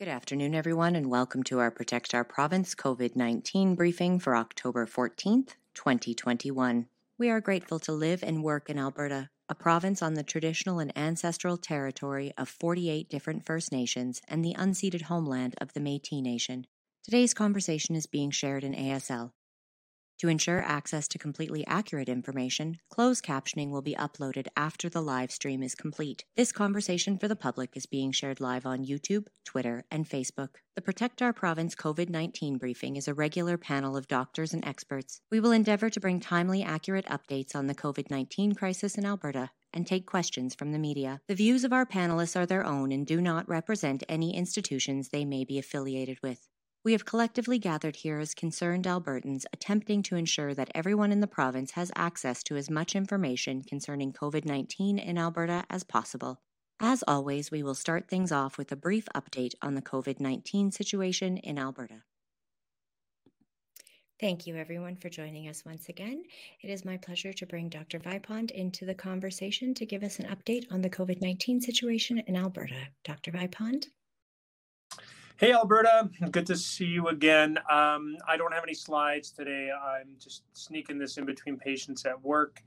Good afternoon, everyone, and welcome to our Protect Our Province COVID 19 briefing for October 14th, 2021. We are grateful to live and work in Alberta, a province on the traditional and ancestral territory of 48 different First Nations and the unceded homeland of the Metis Nation. Today's conversation is being shared in ASL. To ensure access to completely accurate information, closed captioning will be uploaded after the live stream is complete. This conversation for the public is being shared live on YouTube, Twitter, and Facebook. The Protect Our Province COVID 19 briefing is a regular panel of doctors and experts. We will endeavour to bring timely, accurate updates on the COVID 19 crisis in Alberta and take questions from the media. The views of our panelists are their own and do not represent any institutions they may be affiliated with. We have collectively gathered here as concerned Albertans attempting to ensure that everyone in the province has access to as much information concerning COVID 19 in Alberta as possible. As always, we will start things off with a brief update on the COVID 19 situation in Alberta. Thank you, everyone, for joining us once again. It is my pleasure to bring Dr. Vipond into the conversation to give us an update on the COVID 19 situation in Alberta. Dr. Vipond? Hey, Alberta. Good to see you again. Um, I don't have any slides today. I'm just sneaking this in between patients at work.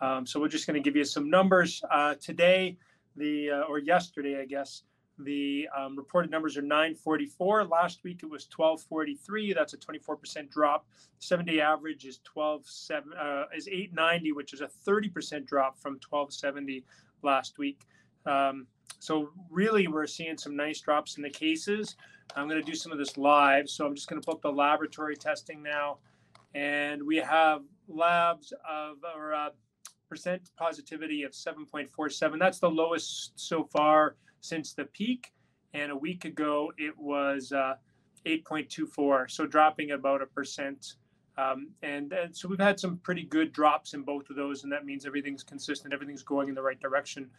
Um, so we're just going to give you some numbers. Uh, today, the uh, or yesterday, I guess, the um, reported numbers are 944. Last week it was 1243. That's a 24% drop. Seven-day average is 12 uh, is 890, which is a 30% drop from 1270 last week. Um, so really, we're seeing some nice drops in the cases. I'm going to do some of this live. So I'm just going to put the laboratory testing now. And we have labs of or uh, percent positivity of 7.47. That's the lowest so far since the peak. And a week ago, it was uh, 8.24. So dropping about a percent. Um, and, and so we've had some pretty good drops in both of those. And that means everything's consistent, everything's going in the right direction.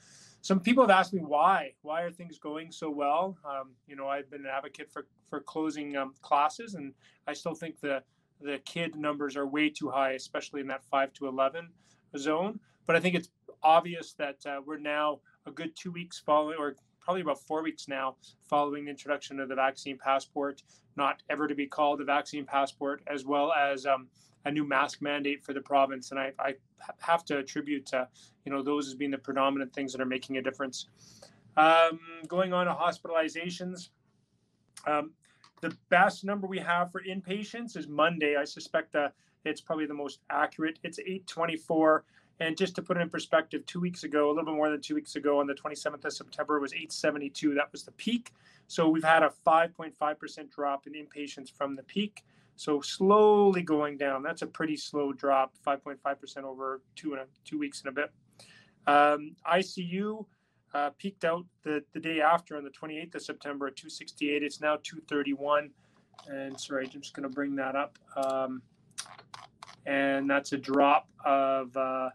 Some people have asked me why. Why are things going so well? Um, you know i've been an advocate for for closing um, classes and i still think the the kid numbers are way too high especially in that 5 to 11 zone. But i think it's obvious that uh, we're now a good two weeks following or probably about four weeks now following the introduction of the vaccine passport not ever to be called a vaccine passport as well as um, a new mask mandate for the province, and I, I have to attribute to you know those as being the predominant things that are making a difference. Um, going on to hospitalizations, um, the best number we have for inpatients is Monday. I suspect that it's probably the most accurate. It's 824. And just to put it in perspective, two weeks ago, a little bit more than two weeks ago, on the 27th of September, it was 872. That was the peak. So we've had a 5.5% drop in inpatients from the peak. So slowly going down. That's a pretty slow drop, 5.5% over two and a, two weeks and a bit. Um, ICU uh, peaked out the, the day after on the 28th of September at 268. It's now 231. And sorry, I'm just going to bring that up. Um, and that's a drop of uh,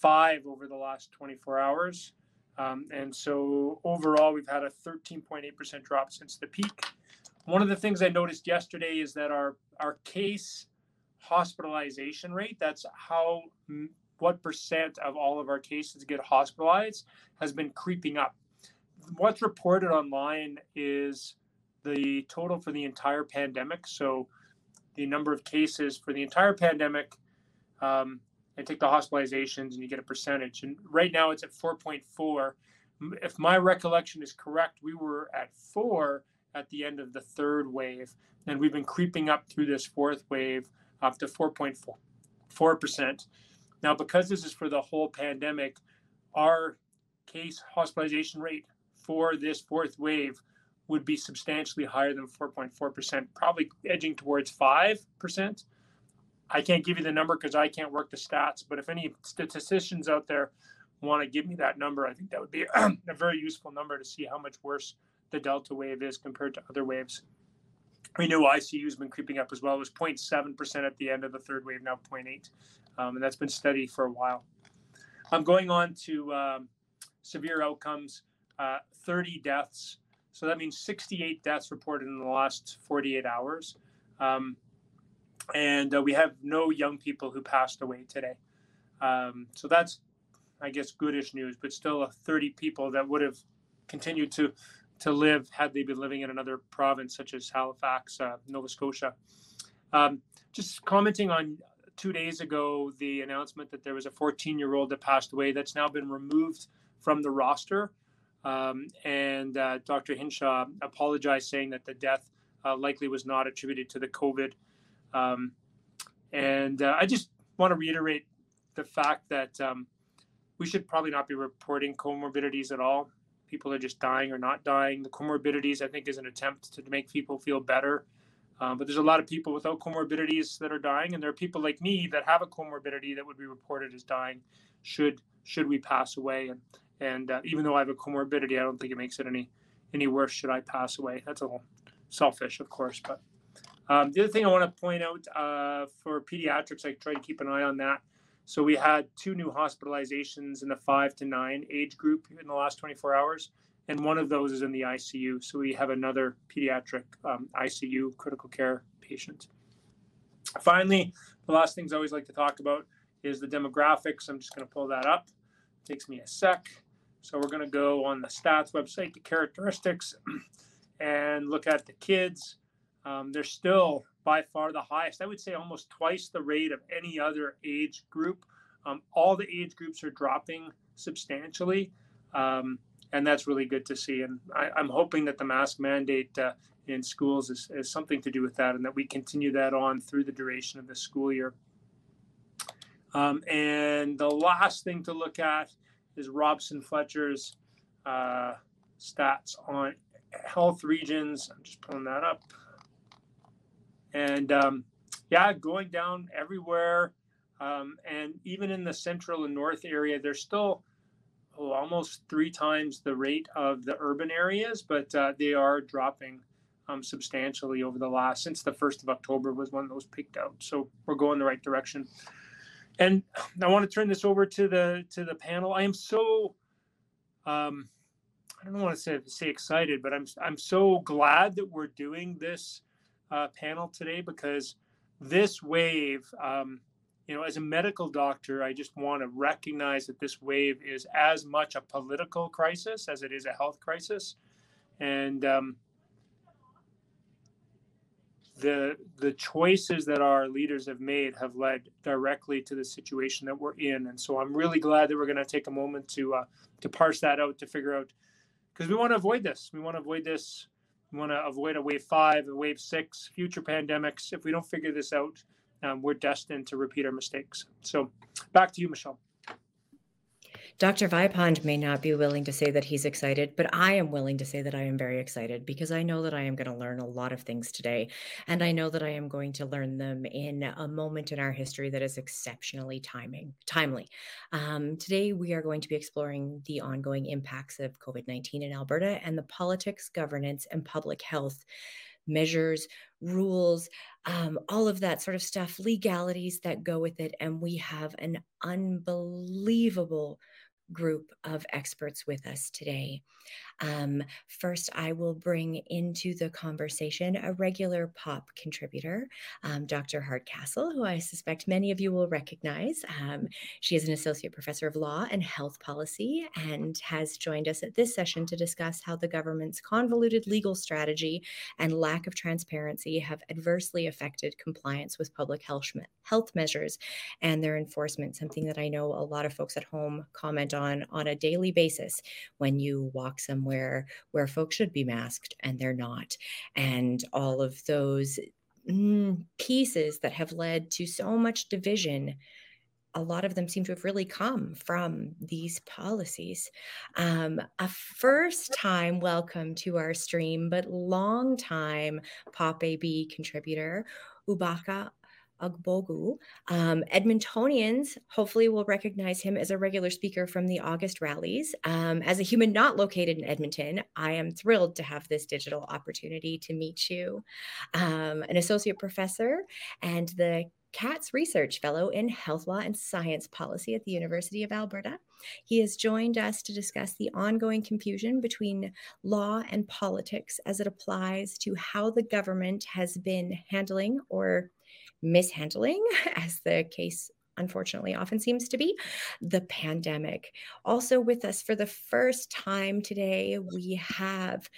five over the last 24 hours. Um, and so overall, we've had a 13.8% drop since the peak. One of the things I noticed yesterday is that our our case hospitalization rate, that's how what percent of all of our cases get hospitalized, has been creeping up. What's reported online is the total for the entire pandemic. So the number of cases for the entire pandemic, um, and take the hospitalizations and you get a percentage. And right now it's at 4.4. If my recollection is correct, we were at four at the end of the third wave. And we've been creeping up through this fourth wave up to 4.4%. Now, because this is for the whole pandemic, our case hospitalization rate for this fourth wave would be substantially higher than 4.4%, probably edging towards 5%. I can't give you the number because I can't work the stats, but if any statisticians out there want to give me that number, I think that would be a very useful number to see how much worse the Delta wave is compared to other waves. We know ICU has been creeping up as well. It was 0.7% at the end of the third wave, now 0.8. Um, and that's been steady for a while. I'm going on to um, severe outcomes, uh, 30 deaths. So that means 68 deaths reported in the last 48 hours. Um, and uh, we have no young people who passed away today. Um, so that's, I guess, goodish news, but still 30 people that would have continued to to live had they been living in another province such as Halifax, uh, Nova Scotia. Um, just commenting on two days ago the announcement that there was a 14 year old that passed away that's now been removed from the roster. Um, and uh, Dr. Hinshaw apologized, saying that the death uh, likely was not attributed to the COVID. Um, and uh, I just want to reiterate the fact that um, we should probably not be reporting comorbidities at all. People are just dying or not dying. The comorbidities, I think, is an attempt to make people feel better. Um, but there's a lot of people without comorbidities that are dying, and there are people like me that have a comorbidity that would be reported as dying should should we pass away. And and uh, even though I have a comorbidity, I don't think it makes it any any worse should I pass away. That's a little selfish, of course. But um, the other thing I want to point out uh, for pediatrics, I try to keep an eye on that. So we had two new hospitalizations in the five to nine age group in the last 24 hours, and one of those is in the ICU. So we have another pediatric um, ICU critical care patient. Finally, the last things I always like to talk about is the demographics. I'm just going to pull that up. It takes me a sec. So we're going to go on the stats website the characteristics and look at the kids. Um, they're still by far the highest. I would say almost twice the rate of any other age group. Um, all the age groups are dropping substantially, um, and that's really good to see. And I, am hoping that the mask mandate uh, in schools is, is something to do with that, and that we continue that on through the duration of the school year. Um, and the last thing to look at is Robson Fletcher's uh, stats on health regions. I'm just pulling that up. And um, yeah, going down everywhere. Um, and even in the central and north area, they're still oh, almost three times the rate of the urban areas, but uh, they are dropping um, substantially over the last since the first of October was when those peaked out. So we're going the right direction. And I want to turn this over to the to the panel. I am so um, I don't want to say say excited, but I'm I'm so glad that we're doing this uh, panel today because this wave, um, you know, as a medical doctor, I just want to recognize that this wave is as much a political crisis as it is a health crisis, and um, the the choices that our leaders have made have led directly to the situation that we're in. And so i'm really glad that we're going to take a moment to uh, to parse that out to figure out because we want to avoid this. We want to avoid this want to avoid a wave five a wave six future pandemics. If we don't figure this out um, we're destined to repeat our mistakes. So back to you michelle Dr. Vipond may not be willing to say that he's excited, but I am willing to say that I am very excited because I know that I am going to learn a lot of things today. And I know that I am going to learn them in a moment in our history that is exceptionally timing, timely. Um, today, we are going to be exploring the ongoing impacts of COVID 19 in Alberta and the politics, governance, and public health measures, rules, um, all of that sort of stuff, legalities that go with it. And we have an unbelievable group of experts with us today. Um, first, I will bring into the conversation a regular pop contributor, um, Dr. Hardcastle, who I suspect many of you will recognize. Um, she is an associate professor of law and health policy and has joined us at this session to discuss how the government's convoluted legal strategy and lack of transparency have adversely affected compliance with public health, health measures and their enforcement, something that I know a lot of folks at home comment on on a daily basis when you walk somewhere where where folks should be masked and they're not and all of those mm, pieces that have led to so much division a lot of them seem to have really come from these policies. Um, a first time welcome to our stream, but long time Pop AB contributor, Ubaka Ogbogu. Um, Edmontonians hopefully will recognize him as a regular speaker from the August rallies. Um, as a human not located in Edmonton, I am thrilled to have this digital opportunity to meet you. Um, an associate professor and the Katz Research Fellow in Health Law and Science Policy at the University of Alberta. He has joined us to discuss the ongoing confusion between law and politics as it applies to how the government has been handling or mishandling, as the case unfortunately often seems to be the pandemic. Also, with us for the first time today, we have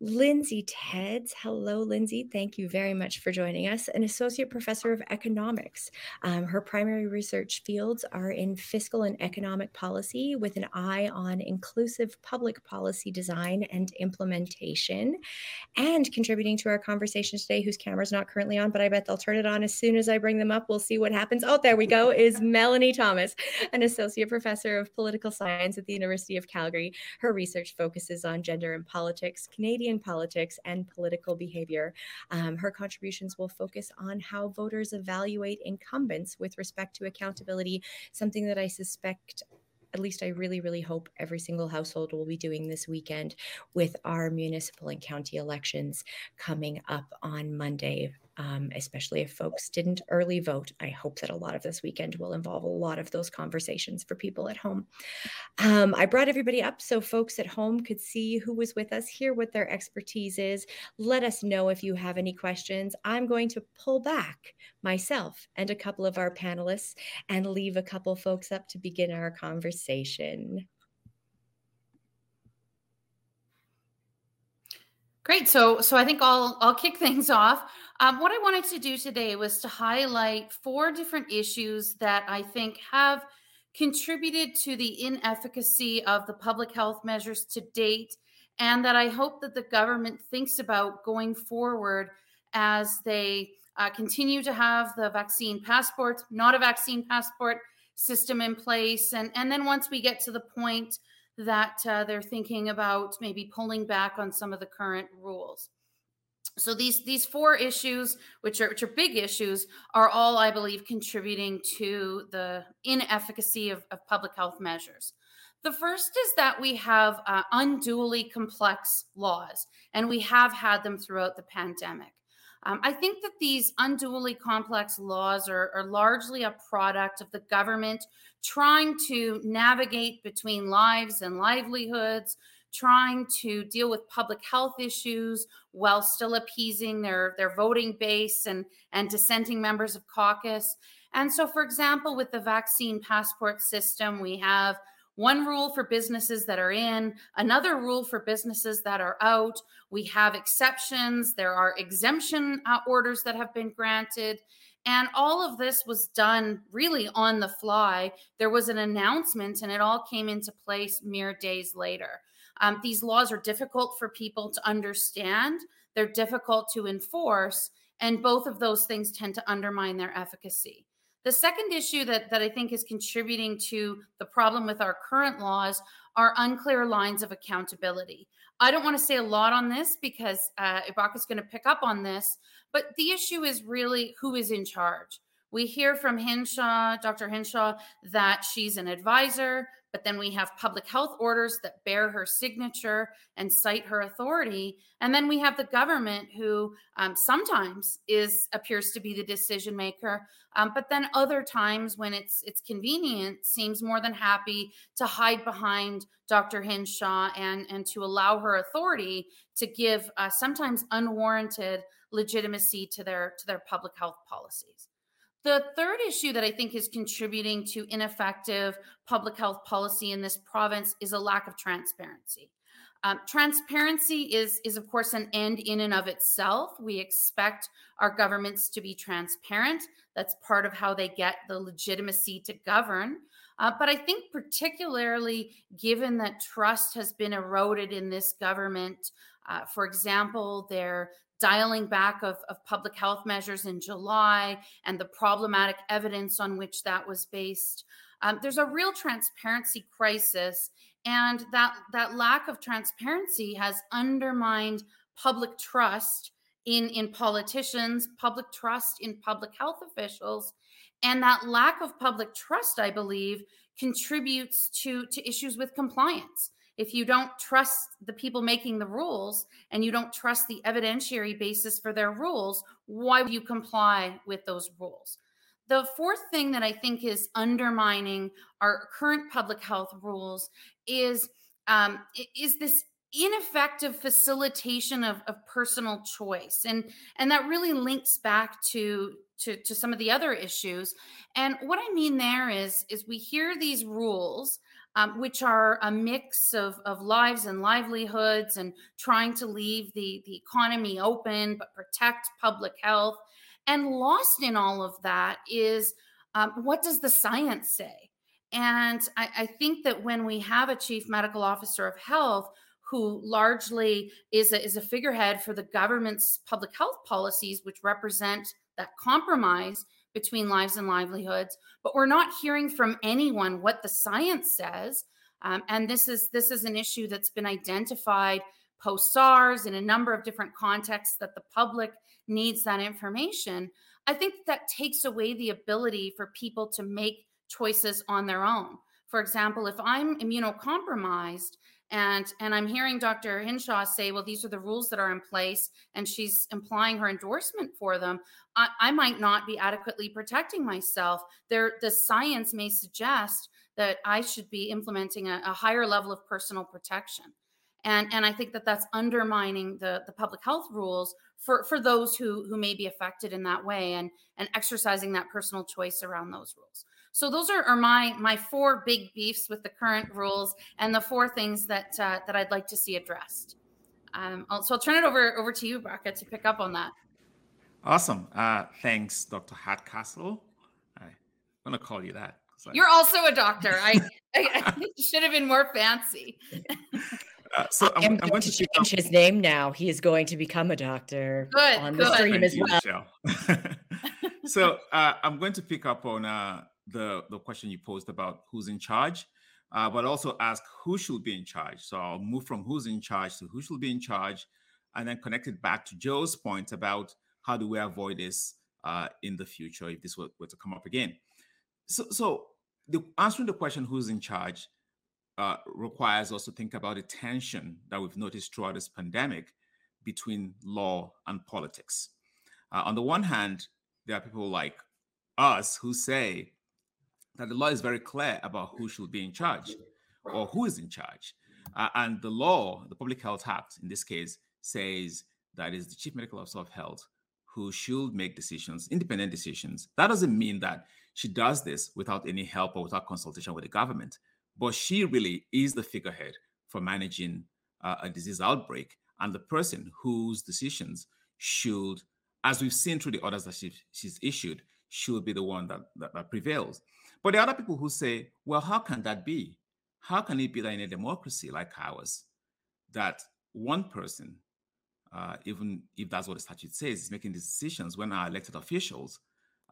Lindsay Tedds. Hello, Lindsay. Thank you very much for joining us. An associate professor of economics. Um, her primary research fields are in fiscal and economic policy with an eye on inclusive public policy design and implementation. And contributing to our conversation today, whose camera's not currently on, but I bet they'll turn it on as soon as I bring them up. We'll see what happens. Oh, there we go, is Melanie Thomas, an associate professor of political science at the University of Calgary. Her research focuses on gender and politics, Canadian Canadian politics and political behavior. Um, her contributions will focus on how voters evaluate incumbents with respect to accountability, something that I suspect at least I really, really hope every single household will be doing this weekend with our municipal and county elections coming up on Monday um, especially if folks didn't early vote. I hope that a lot of this weekend will involve a lot of those conversations for people at home. Um, I brought everybody up so folks at home could see who was with us, hear what their expertise is. Let us know if you have any questions. I'm going to pull back myself and a couple of our panelists and leave a couple folks up to begin our conversation. Great. So, so I think I'll I'll kick things off. Um, what I wanted to do today was to highlight four different issues that I think have contributed to the inefficacy of the public health measures to date, and that I hope that the government thinks about going forward as they uh, continue to have the vaccine passport, not a vaccine passport system in place, and and then once we get to the point that uh, they're thinking about maybe pulling back on some of the current rules. So these these four issues, which are which are big issues, are all I believe contributing to the inefficacy of, of public health measures. The first is that we have uh, unduly complex laws, and we have had them throughout the pandemic. Um, I think that these unduly complex laws are, are largely a product of the government trying to navigate between lives and livelihoods, trying to deal with public health issues while still appeasing their, their voting base and, and dissenting members of caucus. And so, for example, with the vaccine passport system, we have one rule for businesses that are in, another rule for businesses that are out. We have exceptions, there are exemption uh, orders that have been granted. And all of this was done really on the fly. There was an announcement, and it all came into place mere days later. Um, these laws are difficult for people to understand, they're difficult to enforce, and both of those things tend to undermine their efficacy. The second issue that, that I think is contributing to the problem with our current laws are unclear lines of accountability. I don't want to say a lot on this because uh, is going to pick up on this, but the issue is really who is in charge. We hear from Hinshaw, Dr. Hinshaw, that she's an advisor, but then we have public health orders that bear her signature and cite her authority. And then we have the government who um, sometimes is appears to be the decision maker, um, but then other times when it's it's convenient, seems more than happy to hide behind Dr. Hinshaw and and to allow her authority to give uh, sometimes unwarranted legitimacy to their to their public health policies. The third issue that I think is contributing to ineffective public health policy in this province is a lack of transparency. Um, transparency is, is, of course, an end in and of itself. We expect our governments to be transparent. That's part of how they get the legitimacy to govern. Uh, but I think, particularly given that trust has been eroded in this government, uh, for example, their dialing back of, of public health measures in July and the problematic evidence on which that was based. Um, there's a real transparency crisis, and that, that lack of transparency has undermined public trust in, in politicians, public trust in public health officials. And that lack of public trust, I believe, contributes to, to issues with compliance if you don't trust the people making the rules and you don't trust the evidentiary basis for their rules, why would you comply with those rules? The fourth thing that I think is undermining our current public health rules is um, is this ineffective facilitation of, of personal choice and and that really links back to to, to some of the other issues. And what I mean there is, is we hear these rules, um, which are a mix of, of lives and livelihoods and trying to leave the, the economy open, but protect public health. And lost in all of that is um, what does the science say? And I, I think that when we have a chief medical officer of health who largely is a, is a figurehead for the government's public health policies, which represent that compromise between lives and livelihoods but we're not hearing from anyone what the science says. Um, and this is this is an issue that's been identified post SARS in a number of different contexts that the public needs that information. I think that takes away the ability for people to make choices on their own. For example if i'm immunocompromised and and i'm hearing dr hinshaw say well these are the rules that are in place and she's implying her endorsement for them. I, I might not be adequately protecting myself. There the science may suggest that i should be implementing a, a higher level of personal protection. And and i think that that's undermining the the public health rules for for those who who may be affected in that way and and exercising that personal choice around those rules so those are, are my my four big beefs with the current rules and the four things that uh, that I'd like to see addressed. Um, I'll, so I'll turn it over over to you, Bracha, to pick up on that. Awesome. Uh, thanks, Dr. Hardcastle. I'm gonna call you that. You're also a doctor. I, I, I should have been more fancy. Uh, so I'm, I'm, I'm, going to change his name now. He is going to become a doctor good, on the stream as well. so uh, I'm going to pick up on uh, the the question you posed about who's in charge, uh, but also ask who should be in charge. So I'll move from who's in charge to who should be in charge, and then connect it back to Joe's point about how do we avoid this uh, in the future if this were, were, to come up again. So, so the, answering the question who's in charge uh, requires us to think about the tension that we've noticed throughout this pandemic between law and politics. Uh, on the one hand, there are people like us who say that the law is very clear about who should be in charge or who is in charge. Uh, and the law, the Public Health Act in this case, says that is the chief medical officer of health who should make decisions, independent decisions. That doesn't mean that she does this without any help or without consultation with the government, but she really is the figurehead for managing uh, a disease outbreak and the person whose decisions should, as we've seen through the orders that she, she's issued, should be the one that, that, that prevails. But there are other people who say, well, how can that be? How can it be that in a democracy like ours, that one person, uh, even if that's what the statute says, is making these decisions when our elected officials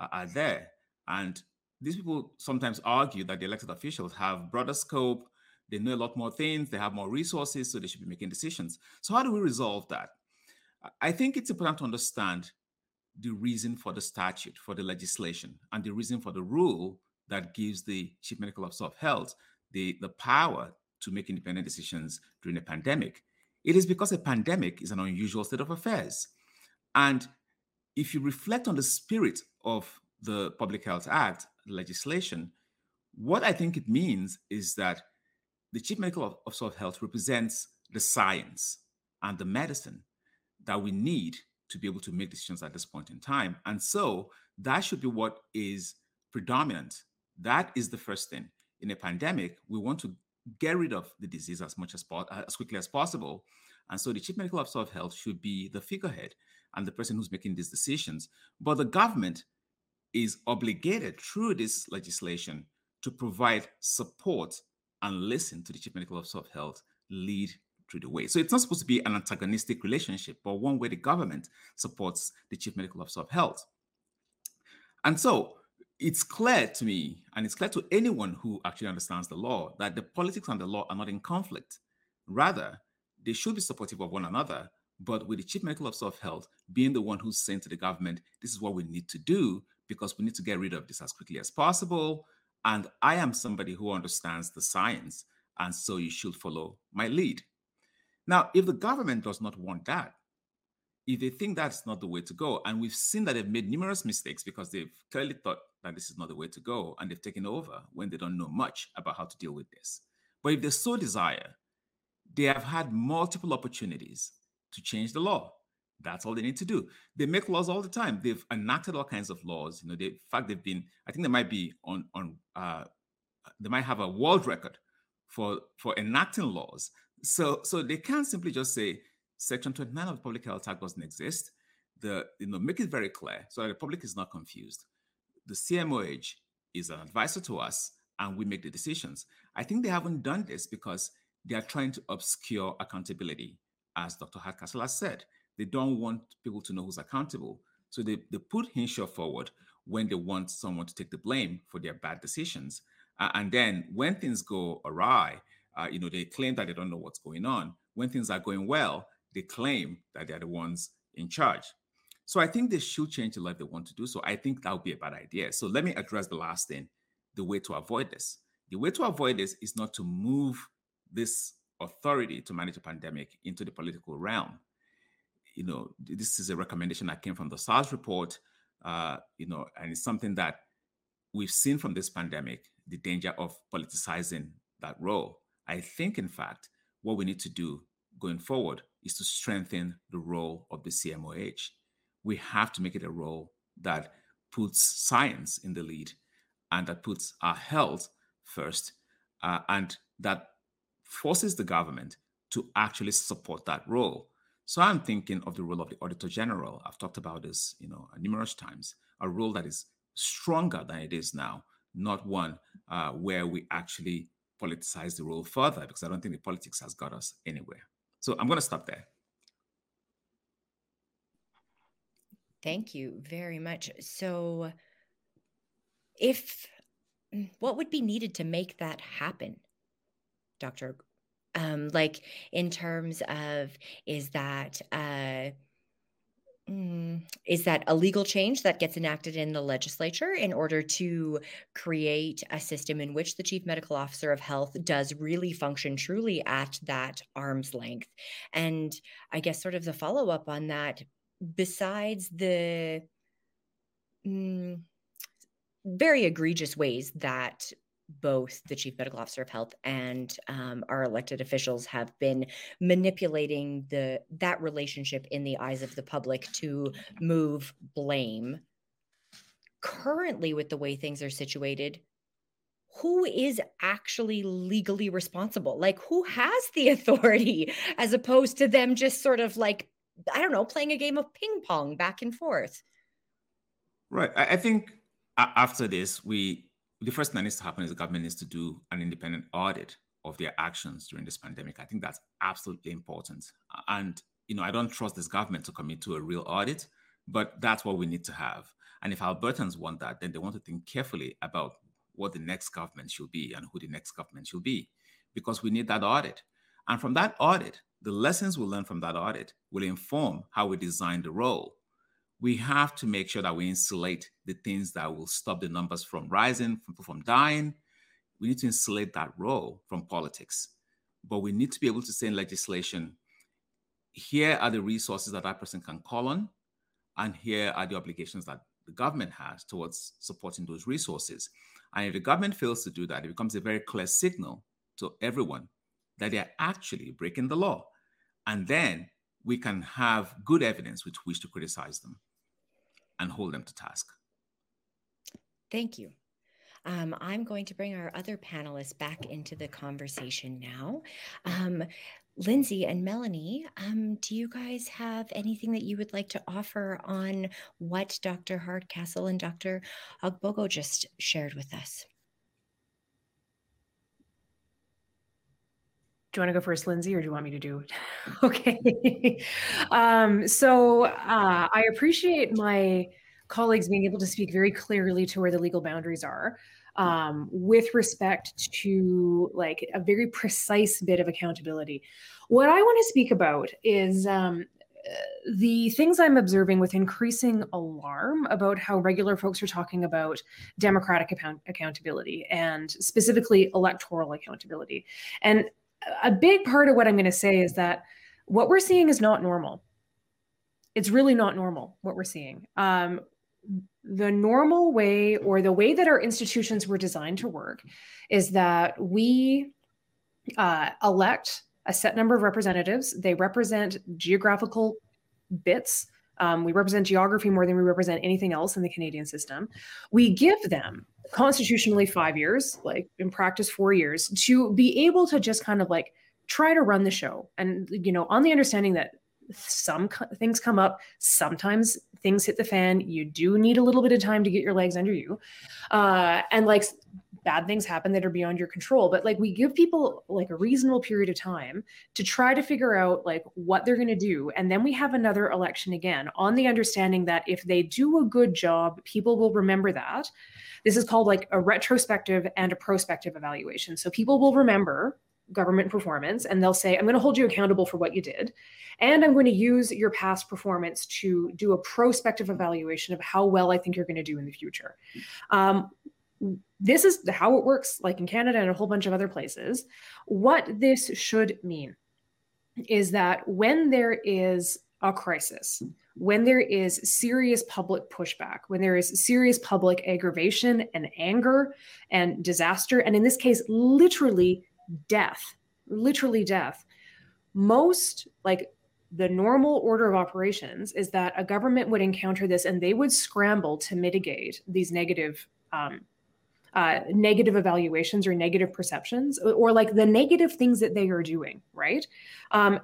uh, are there? And these people sometimes argue that the elected officials have broader scope, they know a lot more things, they have more resources, so they should be making decisions. So, how do we resolve that? I think it's important to understand the reason for the statute, for the legislation, and the reason for the rule that gives the chief medical officer of health the, the power to make independent decisions during a pandemic. It is because a pandemic is an unusual state of affairs. And if you reflect on the spirit of the Public Health Act legislation, what I think it means is that the chief medical officer of health represents the science and the medicine that we need to be able to make decisions at this point in time. And so that should be what is predominant that is the first thing. In a pandemic, we want to get rid of the disease as much as po- uh, as quickly as possible. And so the chief medical officer of health should be the figurehead and the person who's making these decisions. But the government is obligated through this legislation to provide support and listen to the chief medical officer of health lead through the way. So it's not supposed to be an antagonistic relationship, but one where the government supports the chief medical officer of health. And so it's clear to me, and it's clear to anyone who actually understands the law, that the politics and the law are not in conflict. Rather, they should be supportive of one another, but with the chief medical officer of health being the one who's saying to the government, this is what we need to do because we need to get rid of this as quickly as possible. And I am somebody who understands the science, and so you should follow my lead. Now, if the government does not want that, if they think that's not the way to go, and we've seen that they've made numerous mistakes because they've clearly thought that this is not the way to go, and they've taken over when they don't know much about how to deal with this. But if they so desire, they have had multiple opportunities to change the law. That's all they need to do. They make laws all the time. They've enacted all kinds of laws. You know, they, in fact, they've been. I think they might be on on. Uh, they might have a world record for for enacting laws. So so they can't simply just say Section 29 of the Public Health Act doesn't exist. The you know make it very clear so that the public is not confused. The CMOH is an advisor to us, and we make the decisions. I think they haven't done this because they are trying to obscure accountability, as Dr. Hardcastle has said. They don't want people to know who's accountable. So they, they put Hinshaw forward when they want someone to take the blame for their bad decisions. Uh, and then when things go awry, uh, you know, they claim that they don't know what's going on. When things are going well, they claim that they're the ones in charge. So I think they should change the if they want to do so. I think that would be a bad idea. So let me address the last thing the way to avoid this. The way to avoid this is not to move this authority to manage a pandemic into the political realm. You know, this is a recommendation that came from the SARS report, uh, you know, and it's something that we've seen from this pandemic the danger of politicizing that role. I think, in fact, what we need to do going forward is to strengthen the role of the CMOH. We have to make it a role that puts science in the lead and that puts our health first uh, and that forces the government to actually support that role. So I'm thinking of the role of the Auditor General. I've talked about this, you know, numerous times. A role that is stronger than it is now, not one uh, where we actually politicize the role further, because I don't think the politics has got us anywhere. So I'm going to stop there. Thank you very much. So, if what would be needed to make that happen? Dr. Um, like in terms of is that uh, mm, is that a legal change that gets enacted in the legislature in order to create a system in which the chief medical officer of health does really function truly at that arm's length? And I guess sort of the follow up on that, besides the mm, very egregious ways that both the chief medical officer of health and um, our elected officials have been manipulating the that relationship in the eyes of the public to move blame. Currently with the way things are situated who is actually legally responsible? Like who has the authority as opposed to them just sort of like i don't know playing a game of ping pong back and forth? Right. I think after this we the first thing that needs to happen is the government needs to do an independent audit of their actions during this pandemic. I think that's absolutely important. And you know, I don't trust this government to commit to a real audit, but that's what we need to have. And if Albertans want that, then they want to think carefully about what the next government should be and who the next government should be, because we need that audit. And from that audit, the lessons we learn from that audit will inform how we design the role we have to make sure that we insulate the things that will stop the numbers from rising, from from dying. We need to insulate that role from politics. But we need to be able to say in legislation, here are the resources that that person can call on, and here are the obligations that the government has towards supporting those resources. And if the government fails to do that, it becomes a very clear signal to everyone that they're actually breaking the law. And then we can have good evidence with which to criticize them and hold them to task. Thank you. Um, I'm going to bring our other panelists back into the conversation now. Um, Lindsay and Melanie, um, do you guys have anything that you would like to offer on what Dr. Hardcastle and Dr. Ogbogu just shared with us? Do you want to go first, Lindsay, or do you want me to do it? okay. um, so uh, I appreciate my colleagues being able to speak very clearly to where the legal boundaries are um, with respect to like a very precise bit of accountability. What I want to speak about is um, the things I'm observing with increasing alarm about how regular folks are talking about democratic account- accountability and specifically electoral accountability. And a big part of what I'm going to say is that what we're seeing is not normal. It's really not normal what we're seeing. Um, the normal way or the way that our institutions were designed to work is that we uh, elect a set number of representatives. They represent geographical bits. Um, we represent geography more than we represent anything else in the Canadian system. We give them constitutionally five years, like in practice, four years, to be able to just kind of like try to run the show. And, you know, on the understanding that some co- things come up, sometimes things hit the fan. You do need a little bit of time to get your legs under you. Uh, and like bad things happen that are beyond your control but like we give people like a reasonable period of time to try to figure out like what they're going to do and then we have another election again on the understanding that if they do a good job people will remember that. This is called like a retrospective and a prospective evaluation. So people will remember government performance and they'll say i'm going to hold you accountable for what you did and i'm going to use your past performance to do a prospective evaluation of how well i think you're going to do in the future. Um, this is how it works, like in Canada and a whole bunch of other places. What this should mean is that when there is a crisis, when there is serious public pushback, when there is serious public aggravation and anger and disaster, and in this case, literally death, literally death, most like the normal order of operations is that a government would encounter this and they would scramble to mitigate these negative um, uh, negative evaluations or negative perceptions or, or, like the negative things that they are doing, right? Um,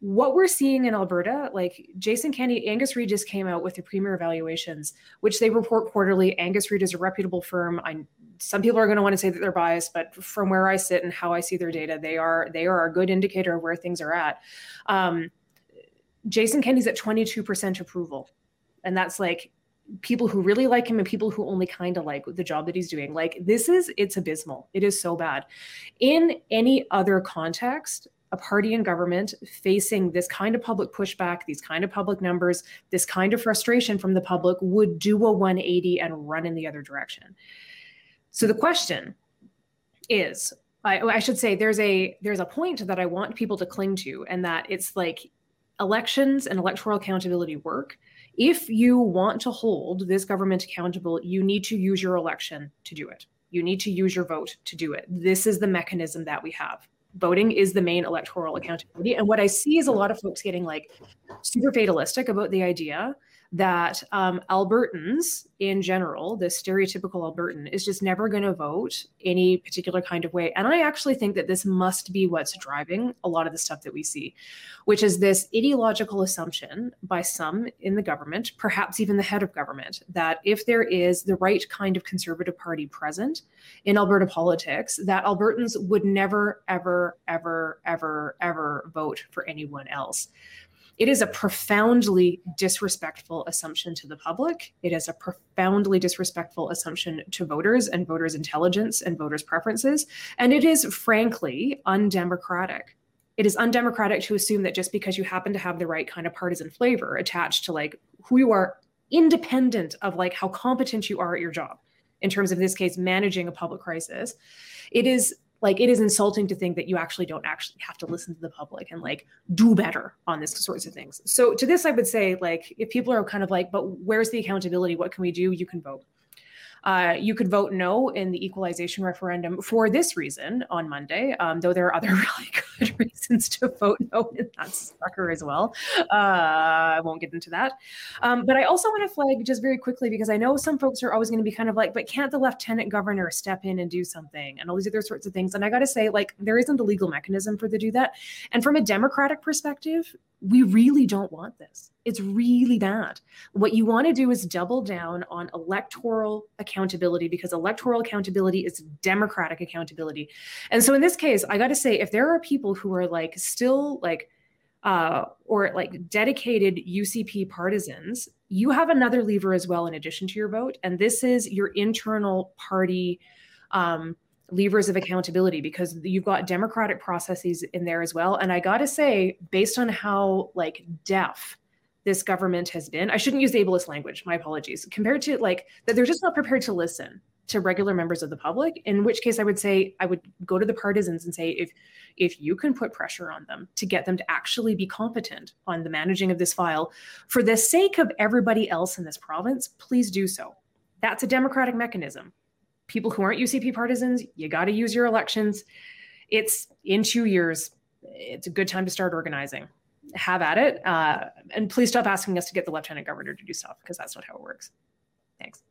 what we're seeing in Alberta, like Jason Kenney, Angus Reid just came out with the premier evaluations, which they report quarterly. Angus Reid is a reputable firm. I, some people are going to want to say that they're biased, but from where I sit and how I see their data, they are they are a good indicator of where things are at. Um, Jason Kenney's at 22% approval, and that's like people who really like him and people who only kind of like the job that he's doing. Like this is it's abysmal. It is so bad. In any other context, a party in government facing this kind of public pushback, these kind of public numbers, this kind of frustration from the public would do a 180 and run in the other direction. So the question is I, I should say there's a there's a point that I want people to cling to, and that it's like elections and electoral accountability work if you want to hold this government accountable, you need to use your election to do it. You need to use your vote to do it. This is the mechanism that we have. Voting is the main electoral accountability. And what I see is a lot of folks getting like super fatalistic about the idea that um, Albertans in general, the stereotypical Albertan, is just never going to vote any particular kind of way. And I actually think that this must be what's driving a lot of the stuff that we see, which is this ideological assumption by some in the government, perhaps even the head of government, that if there is the right kind of conservative party present in Alberta politics, that Albertans would never, ever, ever, ever, ever vote for anyone else. It is a profoundly disrespectful assumption to the public. It is a profoundly disrespectful assumption to voters and voters' intelligence and voters' preferences. And it is frankly undemocratic. It is undemocratic to assume that just because you happen to have the right kind of partisan flavor attached to like who you are, independent of like how competent you are at your job, in terms of this case, managing a public crisis, it is like it is insulting to think that you actually don't actually have to listen to the public and like do better on this sorts of things. So to this i would say like if people are kind of like but where's the accountability? What can we do? You can vote uh, you could vote no in the equalization referendum for this reason on Monday, um, though there are other really good reasons to vote no in that sucker as well. Uh, I won't get into that. Um, but I also want to flag just very quickly because I know some folks are always going to be kind of like, but can't the lieutenant governor step in and do something and all these other sorts of things? And I got to say, like, there isn't a legal mechanism for to do that. And from a democratic perspective, we really don't want this. It's really bad. What you want to do is double down on electoral accountability because electoral accountability is democratic accountability. And so in this case, I got to say, if there are people who are like still like, uh, or like dedicated UCP partisans, you have another lever as well in addition to your vote. And this is your internal party. Um, levers of accountability because you've got democratic processes in there as well and i got to say based on how like deaf this government has been i shouldn't use ableist language my apologies compared to like that they're just not prepared to listen to regular members of the public in which case i would say i would go to the partisans and say if if you can put pressure on them to get them to actually be competent on the managing of this file for the sake of everybody else in this province please do so that's a democratic mechanism people who aren't UCP partisans, you got to use your elections. It's in two years. It's a good time to start organizing. Have at it. Uh, and please stop asking us to get the lieutenant governor to do stuff because that's not how it works. Thanks.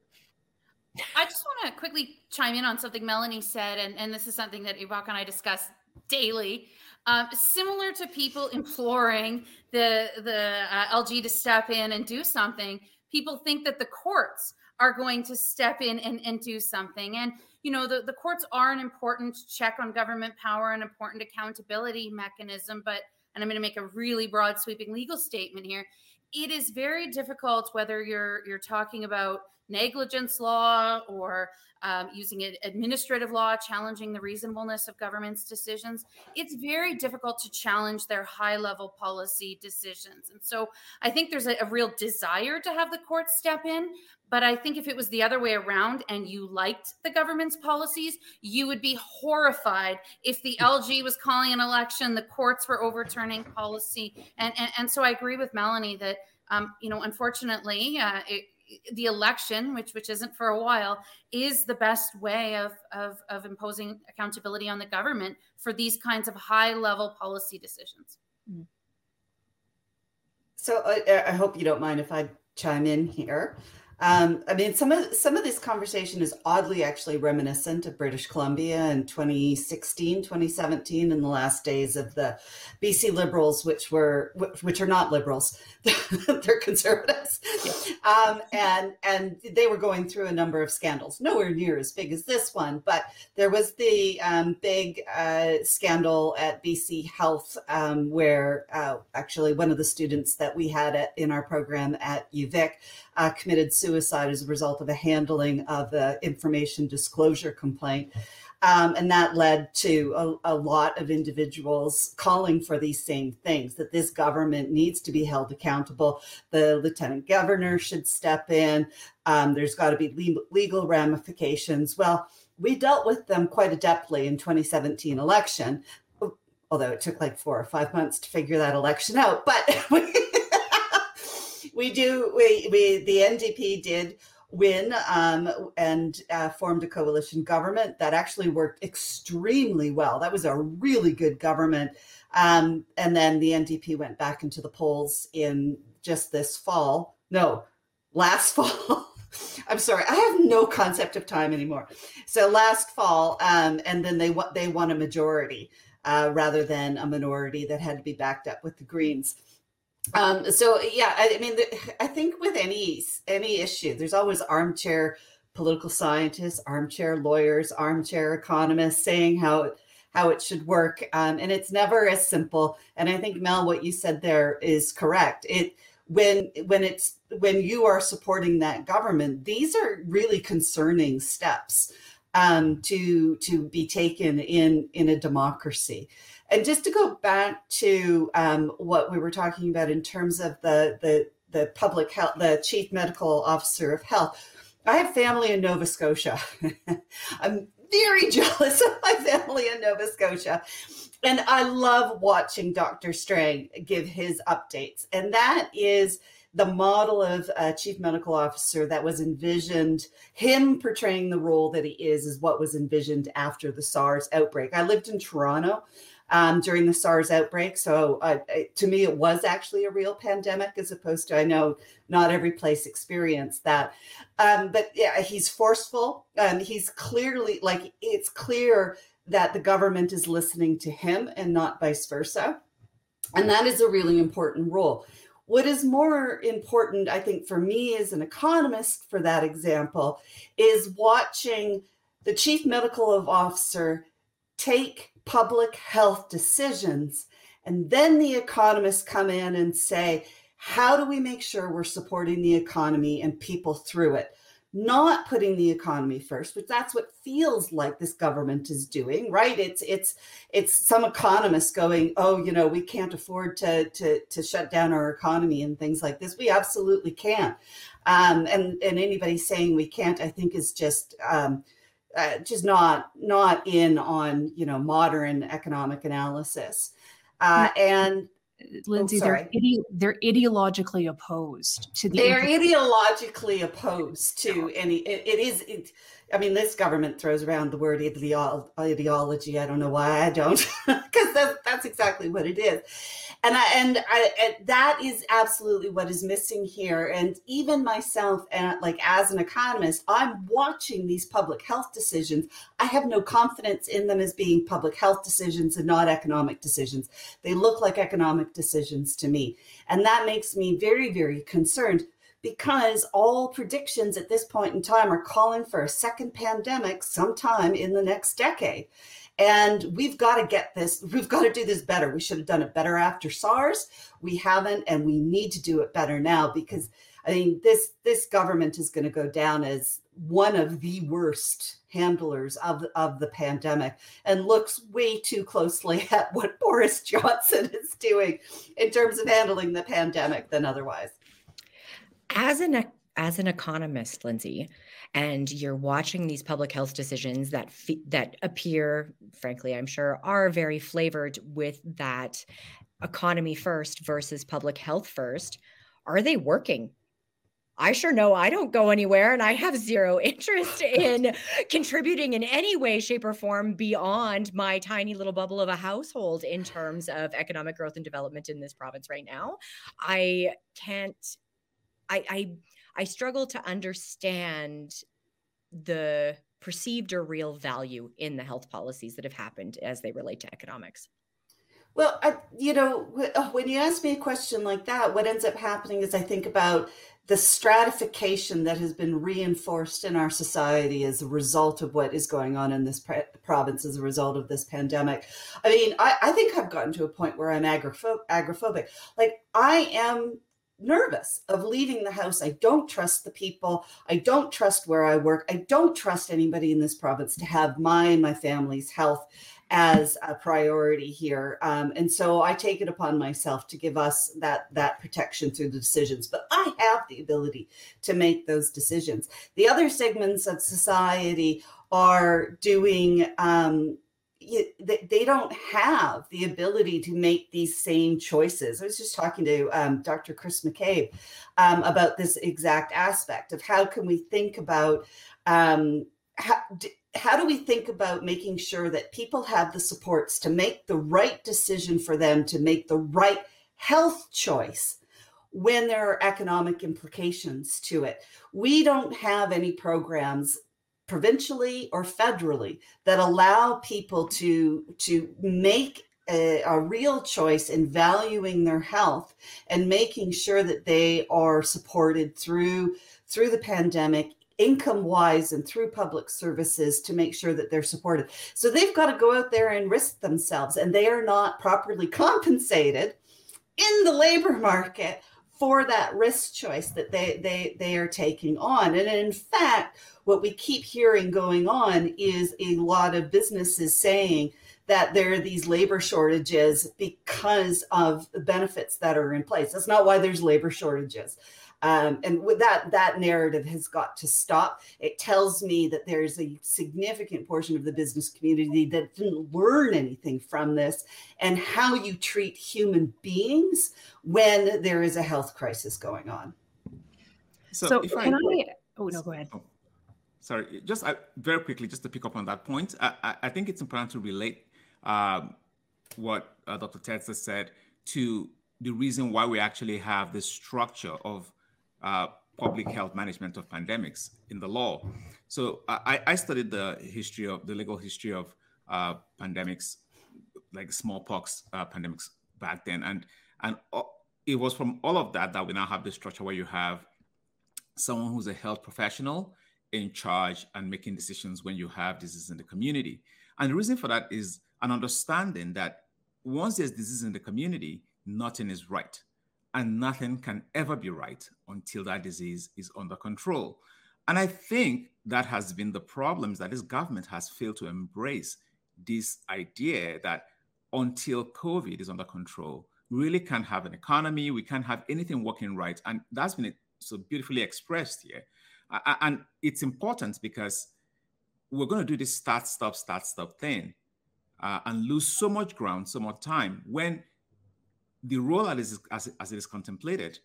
I just want to quickly chime in on something Melanie said, and, and this is something that Ibak and I discuss daily. Um, similar to people imploring the the uh, LG to step in and do something, people think that the courts are going to step in and, and do something. And you know, the, the courts are an important check on government power, an important accountability mechanism, but and I'm going to make a really broad sweeping legal statement here. It is very difficult whether you're you're talking about negligence law or um, using administrative law, challenging the reasonableness of government's decisions, it's very difficult to challenge their high level policy decisions. And so I think there's a, a real desire to have the courts step in. But I think if it was the other way around and you liked the government's policies, you would be horrified if the LG was calling an election, the courts were overturning policy. And, and, and so I agree with Melanie that, um, you know, unfortunately, uh, it, the election, which which isn't for a while, is the best way of, of of imposing accountability on the government for these kinds of high level policy decisions. Mm-hmm. So I, I hope you don't mind if I chime in here. Um, I mean, some of some of this conversation is oddly actually reminiscent of British Columbia in 2016, 2017, in the last days of the BC Liberals, which were which are not liberals, they're conservatives, um, and and they were going through a number of scandals, nowhere near as big as this one, but there was the um, big uh, scandal at BC Health um, where uh, actually one of the students that we had at, in our program at UVic uh, committed suicide as a result of a handling of the information disclosure complaint. Um, and that led to a, a, lot of individuals calling for these same things that this government needs to be held accountable. The lieutenant governor should step in. Um, there's got to be le- legal ramifications. Well, we dealt with them quite adeptly in 2017 election, although it took like four or five months to figure that election out. But we do. We we the NDP did win um, and uh, formed a coalition government that actually worked extremely well. That was a really good government. Um, and then the NDP went back into the polls in just this fall. No, last fall. I'm sorry, I have no concept of time anymore. So last fall, um, and then they they won a majority uh, rather than a minority that had to be backed up with the Greens. Um, so yeah, I, I mean, the, I think with any any issue, there's always armchair political scientists, armchair lawyers, armchair economists saying how how it should work, um, and it's never as simple. And I think Mel, what you said there is correct. It when when it's when you are supporting that government, these are really concerning steps um, to to be taken in in a democracy. And just to go back to um, what we were talking about in terms of the the the public health, the chief medical officer of health. I have family in Nova Scotia. I'm very jealous of my family in Nova Scotia. And I love watching Dr. Strang give his updates. And that is the model of a chief medical officer that was envisioned, him portraying the role that he is, is what was envisioned after the SARS outbreak. I lived in Toronto um, during the SARS outbreak. So uh, to me, it was actually a real pandemic as opposed to, I know not every place experienced that. Um, but yeah, he's forceful. Um, he's clearly like, it's clear that the government is listening to him and not vice versa. And that is a really important role. What is more important, I think, for me as an economist, for that example, is watching the chief medical officer take public health decisions. And then the economists come in and say, how do we make sure we're supporting the economy and people through it? Not putting the economy first, but that's what feels like this government is doing, right? It's it's it's some economists going, oh, you know, we can't afford to to to shut down our economy and things like this. We absolutely can, um, and and anybody saying we can't, I think, is just um, uh, just not not in on you know modern economic analysis uh, and Lindsay, oh, they're, ide- they're ideologically opposed to the. They're ideologically opposed to any. It, it is. It, I mean, this government throws around the word ideology. I don't know why I don't, because that's, that's exactly what it is. And I, and I, and that is absolutely what is missing here. And even myself, and uh, like as an economist, I'm watching these public health decisions. I have no confidence in them as being public health decisions and not economic decisions. They look like economic decisions to me. And that makes me very, very concerned because all predictions at this point in time are calling for a second pandemic sometime in the next decade. And we've got to get this, we've got to do this better. We should have done it better after SARS. We haven't, and we need to do it better now because I mean this this government is going to go down as one of the worst handlers of, of the pandemic and looks way too closely at what Boris Johnson is doing in terms of handling the pandemic than otherwise. As an as an economist, Lindsay, and you're watching these public health decisions that that appear, frankly, I'm sure, are very flavored with that economy first versus public health first. Are they working? I sure know I don't go anywhere and I have zero interest in contributing in any way, shape, or form beyond my tiny little bubble of a household in terms of economic growth and development in this province right now. I can't I, I I struggle to understand the perceived or real value in the health policies that have happened as they relate to economics. Well, I, you know, uh, when you ask me a question like that, what ends up happening is I think about the stratification that has been reinforced in our society as a result of what is going on in this province as a result of this pandemic. I mean, I, I think I've gotten to a point where I'm agorapho- agoraphobic. Like, I am nervous of leaving the house. I don't trust the people. I don't trust where I work. I don't trust anybody in this province to have my and my family's health as a priority here. Um, and so I take it upon myself to give us that that protection through the decisions. But I have the ability to make those decisions. The other segments of society are doing um, they don't have the ability to make these same choices. I was just talking to um, Dr. Chris McCabe um, about this exact aspect of how can we think about um, how, how do we think about making sure that people have the supports to make the right decision for them to make the right health choice when there are economic implications to it. We don't have any programs provincially or federally that allow people to to make a, a, real choice in valuing their health and making sure that they are supported through through the pandemic income wise and through public services to make sure that they're supported. So they've got to go out there and risk themselves and they are not properly compensated in the labor market for that risk choice that they they they are taking on. And in fact what we keep hearing going on is a lot of businesses saying that there are these labor shortages because of the benefits that are in place. That's not why there's labor shortages um, and with that that narrative has got to stop. It tells me that there's a significant portion of the business community that didn't learn anything from this and how you treat human beings when there is a health crisis going on. So, so can I, I, oh no go ahead. Oh, sorry. Just uh, very quickly just to pick up on that point i, I, I think it's important to relate um, what uh, dr Tedds said to the reason why we actually have this structure of uh, public health management of pandemics in the law. So I, I, studied the history of the legal history of uh, pandemics, like smallpox uh, pandemics back then, and and it was from all of that that we now have the structure where you have someone who's a health professional in charge and making decisions when you have disease in the community. And the reason for that is an understanding that once there's disease in the community, nothing is right and nothing can ever be right until that disease is under control. And I think that has been the problems that this government has failed to embrace this idea that until COVID is under control, we really can't have an economy, we can't have anything working right. And that's been so beautifully expressed here. And it's important because we're going to do this start, stop, start, stop thing uh, and lose so much ground, so much time when the role as, as, as it is contemplated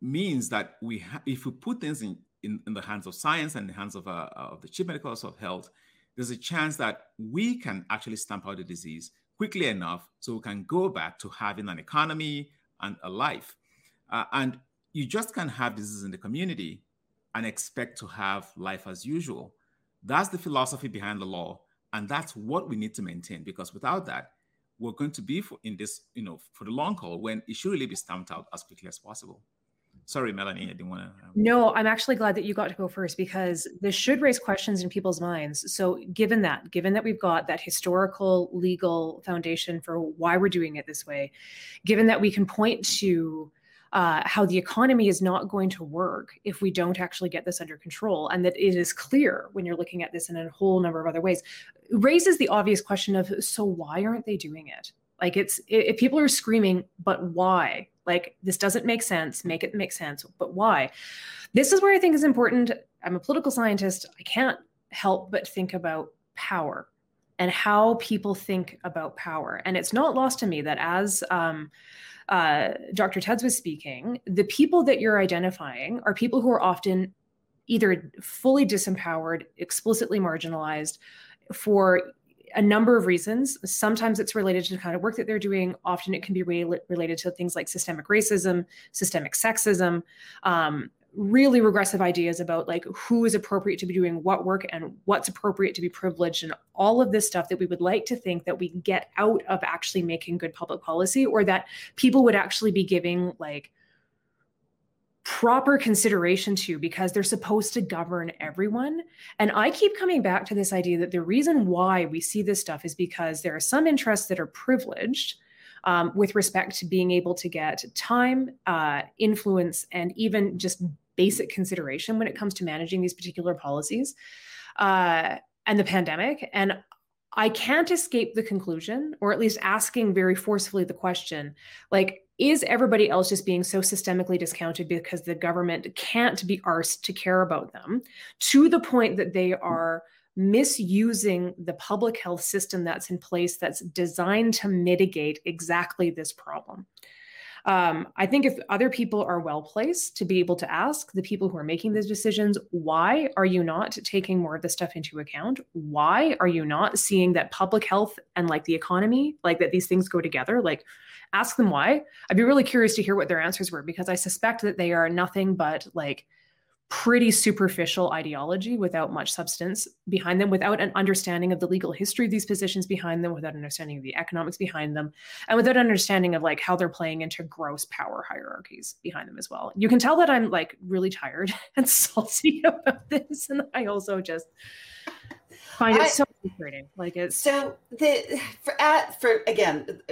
means that we ha- if we put things in in, in the hands of science and the hands of, uh, of the chief medical officer of health, there's a chance that we can actually stamp out the disease quickly enough so we can go back to having an economy and a life. Uh, and you just can't have disease in the community and expect to have life as usual. That's the philosophy behind the law. And that's what we need to maintain because without that, we're going to be for, in this, you know, for the long haul when it should really be stamped out as quickly as possible. Sorry, Melanie, I didn't want to. Um... No, I'm actually glad that you got to go first because this should raise questions in people's minds. So, given that, given that we've got that historical legal foundation for why we're doing it this way, given that we can point to uh, how the economy is not going to work if we don't actually get this under control, and that it is clear when you're looking at this in a whole number of other ways, raises the obvious question of so why aren't they doing it? Like it's if people are screaming, but why? Like this doesn't make sense. Make it make sense, but why? This is where I think is important. I'm a political scientist. I can't help but think about power and how people think about power. And it's not lost to me that as um, uh, Dr. Tedds was speaking, the people that you're identifying are people who are often either fully disempowered, explicitly marginalized for a number of reasons. Sometimes it's related to the kind of work that they're doing. Often it can be re- related to things like systemic racism, systemic sexism, um, really regressive ideas about like who is appropriate to be doing what work and what's appropriate to be privileged and all of this stuff that we would like to think that we get out of actually making good public policy or that people would actually be giving like proper consideration to because they're supposed to govern everyone. And I keep coming back to this idea that the reason why we see this stuff is because there are some interests that are privileged um, with respect to being able to get time, uh, influence, and even just basic consideration when it comes to managing these particular policies uh, and the pandemic. And I can't escape the conclusion, or at least asking very forcefully the question like, is everybody else just being so systemically discounted because the government can't be arsed to care about them to the point that they are misusing the public health system that's in place that's designed to mitigate exactly this problem? Um, I think if other people are well placed to be able to ask the people who are making those decisions, why are you not taking more of this stuff into account? Why are you not seeing that public health and like the economy, like that these things go together? Like, ask them why. I'd be really curious to hear what their answers were because I suspect that they are nothing but like pretty superficial ideology without much substance behind them, without an understanding of the legal history of these positions behind them, without understanding of the economics behind them, and without understanding of like how they're playing into gross power hierarchies behind them as well. You can tell that I'm like really tired and salty about this, and I also just find it I, so frustrating. Like it's so the for at for again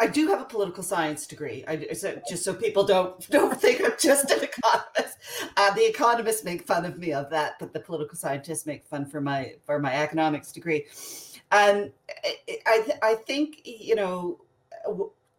I do have a political science degree. I, so, just so people don't don't think I'm just an economist. Uh, the economists make fun of me of that, but the political scientists make fun for my for my economics degree. And I I think you know,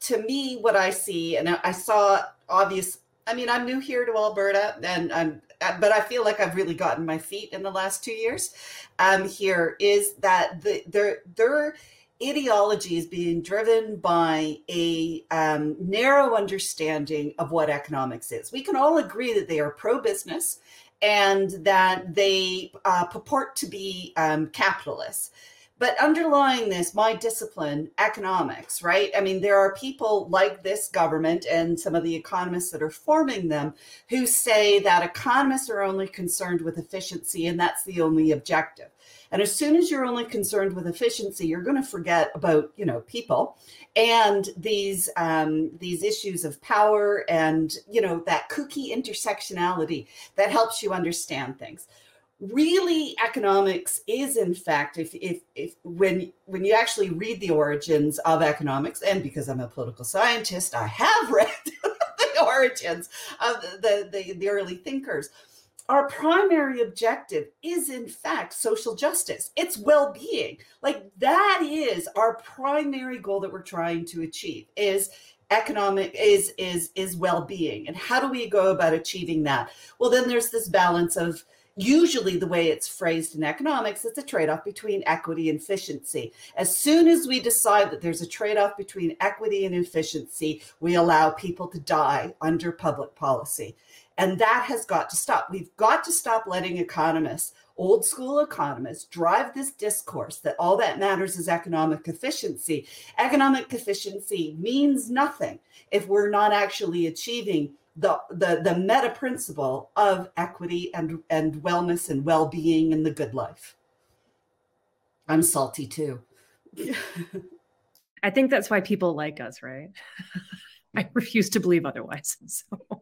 to me, what I see, and I saw obvious. I mean, I'm new here to Alberta, and I'm but I feel like I've really gotten my feet in the last two years. Um, here is that the there there ideology is being driven by a um, narrow understanding of what economics is. We can all agree that they are pro business and that they uh, purport to be um, capitalists. But underlying this, my discipline, economics, right? I mean, there are people like this government and some of the economists that are forming them who say that economists are only concerned with efficiency and that's the only objective. And as soon as you're only concerned with efficiency, you're going to forget about you know people and these um, these issues of power and you know that kooky intersectionality that helps you understand things. Really economics is in fact if, if if when when you actually read the origins of economics and because i'm a political scientist i have read the origins of the, the the early thinkers our primary objective is in fact social justice it's well-being like that is our primary goal that we're trying to achieve is economic is is is well-being and how do we go about achieving that well then there's this balance of usually the way it's phrased in economics, it's a trade off between equity and efficiency. As soon as we decide that there's a trade off between equity and efficiency, we allow people to die under public policy. And that has got to stop. We've got to stop letting economists, old school economists, drive this discourse that all that matters is economic efficiency. Economic efficiency means nothing if we're not actually achieving the, the, the meta principle of equity and, and wellness and well being and the good life. I'm salty too. I think that's why people like us, right? I refuse to believe otherwise. So.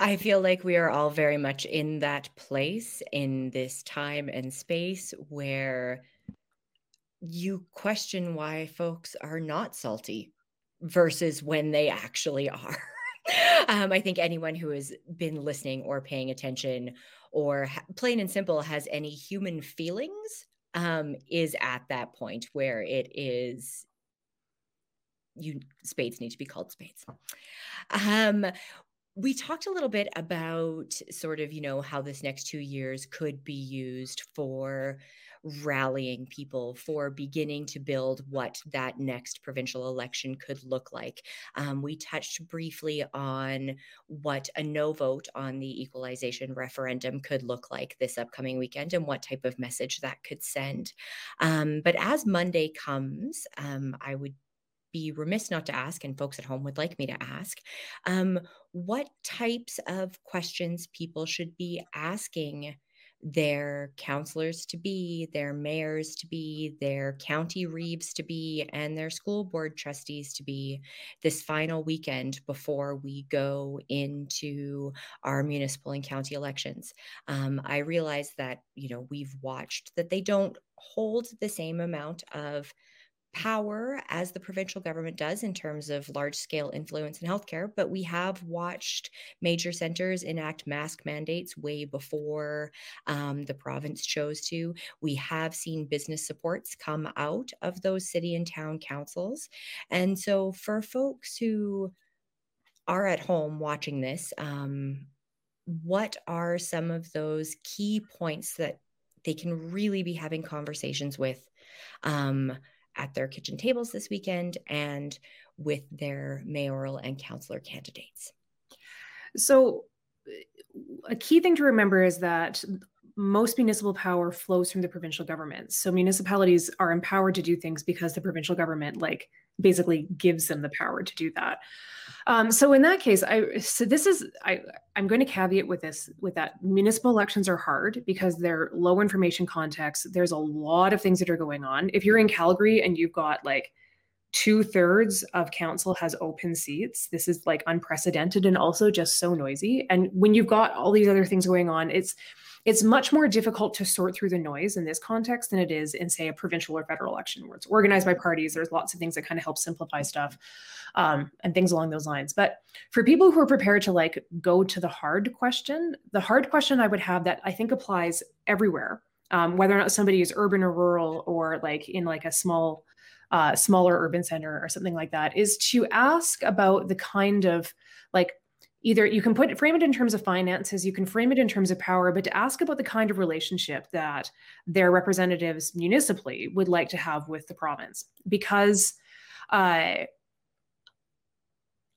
I feel like we are all very much in that place in this time and space where you question why folks are not salty versus when they actually are. um, I think anyone who has been listening or paying attention or plain and simple has any human feelings um, is at that point where it is you spades need to be called spades. Um, we talked a little bit about sort of you know how this next two years could be used for rallying people for beginning to build what that next provincial election could look like. Um, we touched briefly on what a no vote on the equalization referendum could look like this upcoming weekend and what type of message that could send. Um, but as Monday comes, um, I would be remiss not to ask, and folks at home would like me to ask, um, what types of questions people should be asking their councillors to be, their mayors to be, their county reeves to be, and their school board trustees to be this final weekend before we go into our municipal and county elections. Um, I realize that, you know, we've watched that they don't hold the same amount of power as the provincial government does in terms of large scale influence in healthcare, but we have watched major centers enact mask mandates way before um, the province chose to. We have seen business supports come out of those city and town councils. And so for folks who are at home watching this, um, what are some of those key points that they can really be having conversations with? Um, at their kitchen tables this weekend and with their mayoral and councillor candidates. So, uh, a key thing to remember is that most municipal power flows from the provincial government. So municipalities are empowered to do things because the provincial government like basically gives them the power to do that. Um, so in that case, I so this is I I'm going to caveat with this with that municipal elections are hard because they're low information context. There's a lot of things that are going on. If you're in Calgary and you've got like two thirds of council has open seats. This is like unprecedented and also just so noisy. And when you've got all these other things going on, it's it's much more difficult to sort through the noise in this context than it is in, say, a provincial or federal election where it's organized by parties. There's lots of things that kind of help simplify stuff um, and things along those lines. But for people who are prepared to like go to the hard question, the hard question I would have that I think applies everywhere, um, whether or not somebody is urban or rural or like in like a small uh, smaller urban center or something like that is to ask about the kind of like either you can put frame it in terms of finances you can frame it in terms of power but to ask about the kind of relationship that their representatives municipally would like to have with the province. Because uh,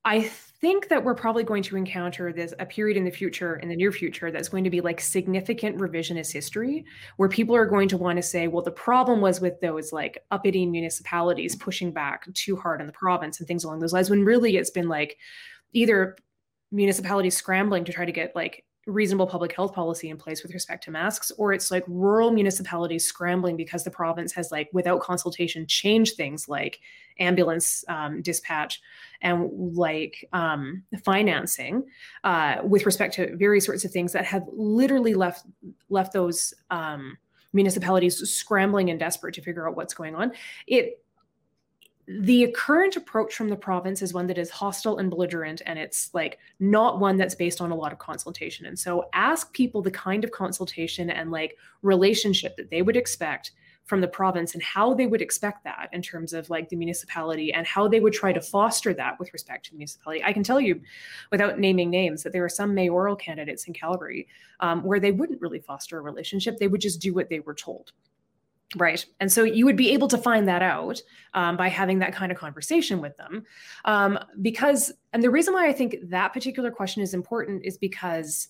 i think that we're probably going to encounter this a period in the future in the near future that's going to be like significant revisionist history where people are going to want to say well the problem was with those like uppity municipalities pushing back too hard on the province and things along those lines when really it's been like either municipalities scrambling to try to get like reasonable public health policy in place with respect to masks or it's like rural municipalities scrambling because the province has like without consultation changed things like ambulance um, dispatch and like um, financing uh, with respect to various sorts of things that have literally left left those um, municipalities scrambling and desperate to figure out what's going on. It the current approach from the province is one that is hostile and belligerent and it's like not one that's based on a lot of consultation and so ask people the kind of consultation and like relationship that they would expect from the province and how they would expect that in terms of like the municipality and how they would try to foster that with respect to the municipality. I can tell you, without naming names, that there are some mayoral candidates in Calgary um, where they wouldn't really foster a relationship. They would just do what they were told. Right. And so you would be able to find that out um, by having that kind of conversation with them. Um, because, and the reason why I think that particular question is important is because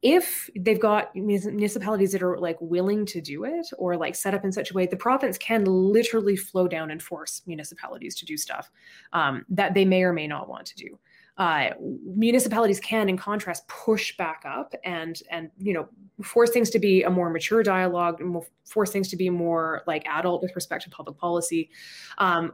if they've got municipalities that are like willing to do it or like set up in such a way, the province can literally flow down and force municipalities to do stuff um, that they may or may not want to do. Uh, municipalities can, in contrast, push back up and and you know force things to be a more mature dialogue, and force things to be more like adult with respect to public policy. Um,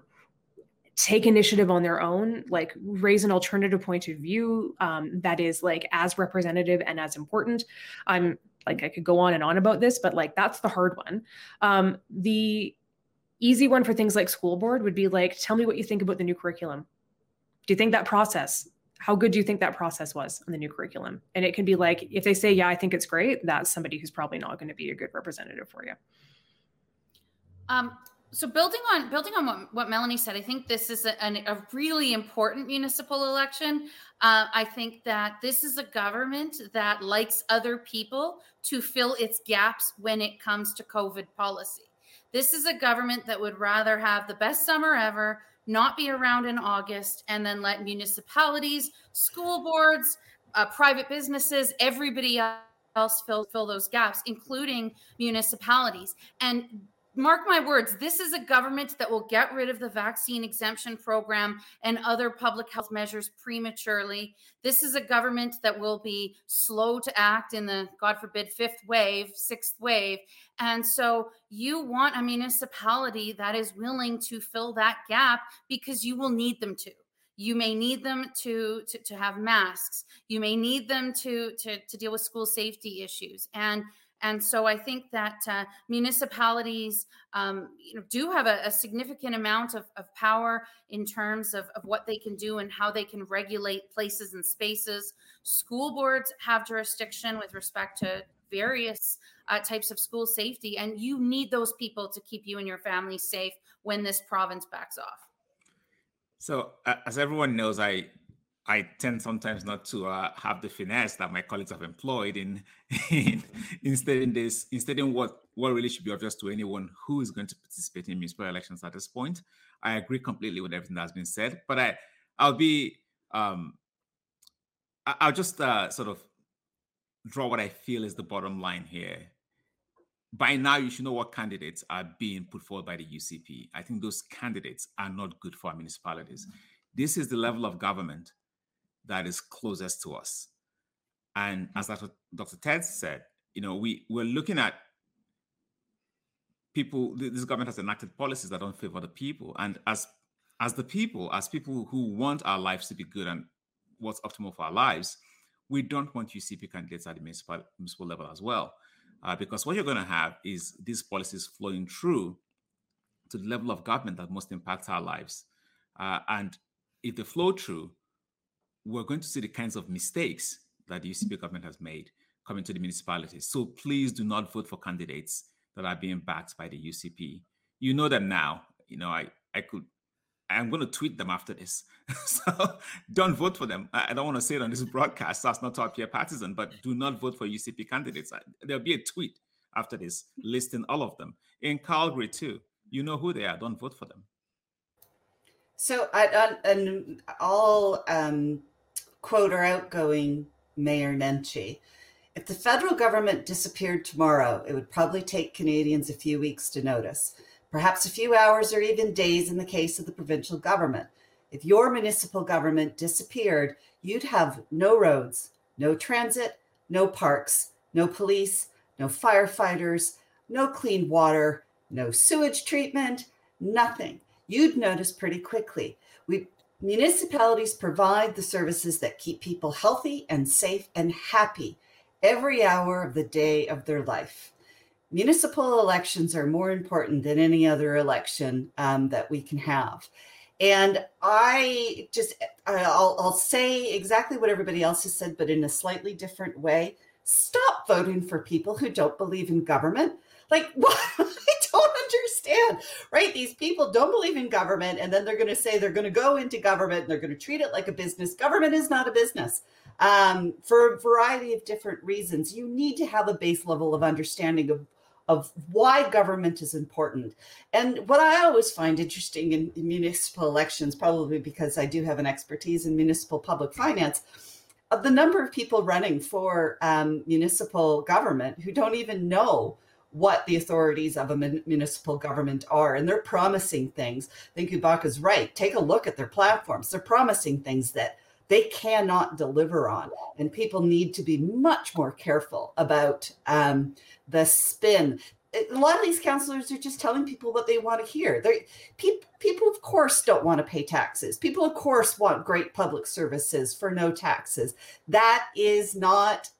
take initiative on their own, like raise an alternative point of view um, that is like as representative and as important. I'm like I could go on and on about this, but like that's the hard one. Um, the easy one for things like school board would be like, tell me what you think about the new curriculum. Do you think that process? How good do you think that process was on the new curriculum? And it can be like, if they say, yeah, I think it's great, that's somebody who's probably not going to be a good representative for you. Um, so building on building on what, what melanie said i think this is a, a really important municipal election uh, i think that this is a government that likes other people to fill its gaps when it comes to covid policy this is a government that would rather have the best summer ever not be around in august and then let municipalities school boards uh, private businesses everybody else fill fill those gaps including municipalities. And mark my words, this is a government that will get rid of the vaccine exemption program and other public health measures prematurely. This is a government that will be slow to act in the, God forbid, fifth wave, sixth wave. And so you want a municipality that is willing to fill that gap because you will need them to you may need them to, to to have masks you may need them to to to deal with school safety issues and and so I think that uh, municipalities um, you know, do have a, a significant amount of, of, power in terms of, of what they can do and how they can regulate places and spaces. School boards have jurisdiction with respect to various uh, types of school safety, and you need those people to keep you and your family safe when this province backs off. So, as everyone knows, I I tend sometimes not to uh, have the finesse that my colleagues have employed in, in instead in this instead in what what really should be obvious to anyone who is going to participate in municipal elections at this point. I agree completely with everything that's been said, but I I'll be um I'll just uh, sort of draw what I feel is the bottom line here. By now, you should know what candidates are being put forward by the UCP. I think those candidates are not good for our municipalities. Mm-hmm. This is the level of government that is closest to us. And as Dr. Tedds said, you know, we, we're looking at people, this government has enacted policies that don't favor the people. And as as the people, as people who want our lives to be good and what's optimal for our lives, we don't want UCP candidates at the municipal, municipal level as well. Uh, because what you're going to have is these policies flowing through to the level of government that most impacts our lives. Uh, and if they flow through, we're going to see the kinds of mistakes that the UCP government has made coming to the municipalities. So please do not vote for candidates that are being backed by the UCP. You know them now. You know, I, I could, I'm going to tweet them after this. so don't vote for them. I don't want to say it on this broadcast. That's not to appear partisan, but do not vote for UCP candidates. There'll be a tweet after this listing all of them. In Calgary, too, you know who they are. Don't vote for them. So, I, and all um, quote our outgoing Mayor Nenshi. If the federal government disappeared tomorrow, it would probably take Canadians a few weeks to notice, perhaps a few hours or even days in the case of the provincial government. If your municipal government disappeared, you'd have no roads, no transit, no parks, no police, no firefighters, no clean water, no sewage treatment, nothing. You'd notice pretty quickly. We Municipalities provide the services that keep people healthy and safe and happy every hour of the day of their life. Municipal elections are more important than any other election um, that we can have. And I just, I'll, I'll say exactly what everybody else has said, but in a slightly different way. Stop voting for people who don't believe in government. Like, what? Don't understand, right? These people don't believe in government, and then they're going to say they're going to go into government and they're going to treat it like a business. Government is not a business um, for a variety of different reasons. You need to have a base level of understanding of of why government is important. And what I always find interesting in, in, municipal elections, probably because I do have an expertise in municipal public finance, of the number of people running for um, municipal government who don't even know what the authorities of a municipal government are. And they're promising things. I think Ubaka's right. Take a look at their platforms. They're promising things that they cannot deliver on. And people need to be much more careful about um, the spin. A lot of these councillors are just telling people what they want to hear. People, people, of course, don't want to pay taxes. People, of course, want great public services for no taxes. That is not.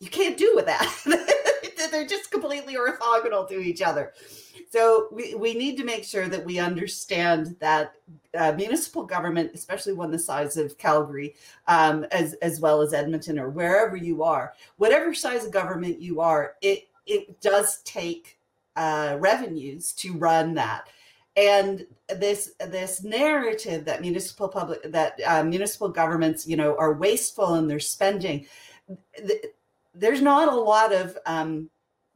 You can't do with that. They're just completely orthogonal to each other. So we, we need to make sure that we understand that uh, municipal government, especially one the size of Calgary, um, as as well as Edmonton or wherever you are, whatever size of government you are, it it does take uh, revenues to run that. And this this narrative that municipal public that uh, municipal governments, you know, are wasteful in their spending. Th- there's not a lot of um,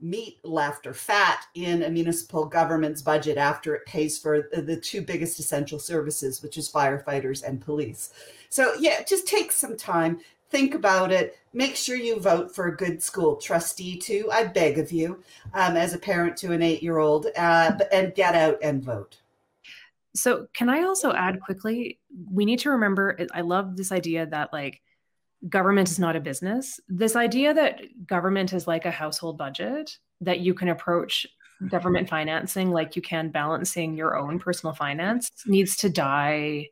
meat left or fat in a municipal government's budget after it pays for the two biggest essential services, which is firefighters and police. So, yeah, just take some time, think about it, make sure you vote for a good school trustee, too. I beg of you, um, as a parent to an eight year old, uh, and get out and vote. So, can I also add quickly? We need to remember, I love this idea that, like, government is not a business. This idea that government is like a household budget, that you can approach government financing like you can balancing your own personal finance needs to die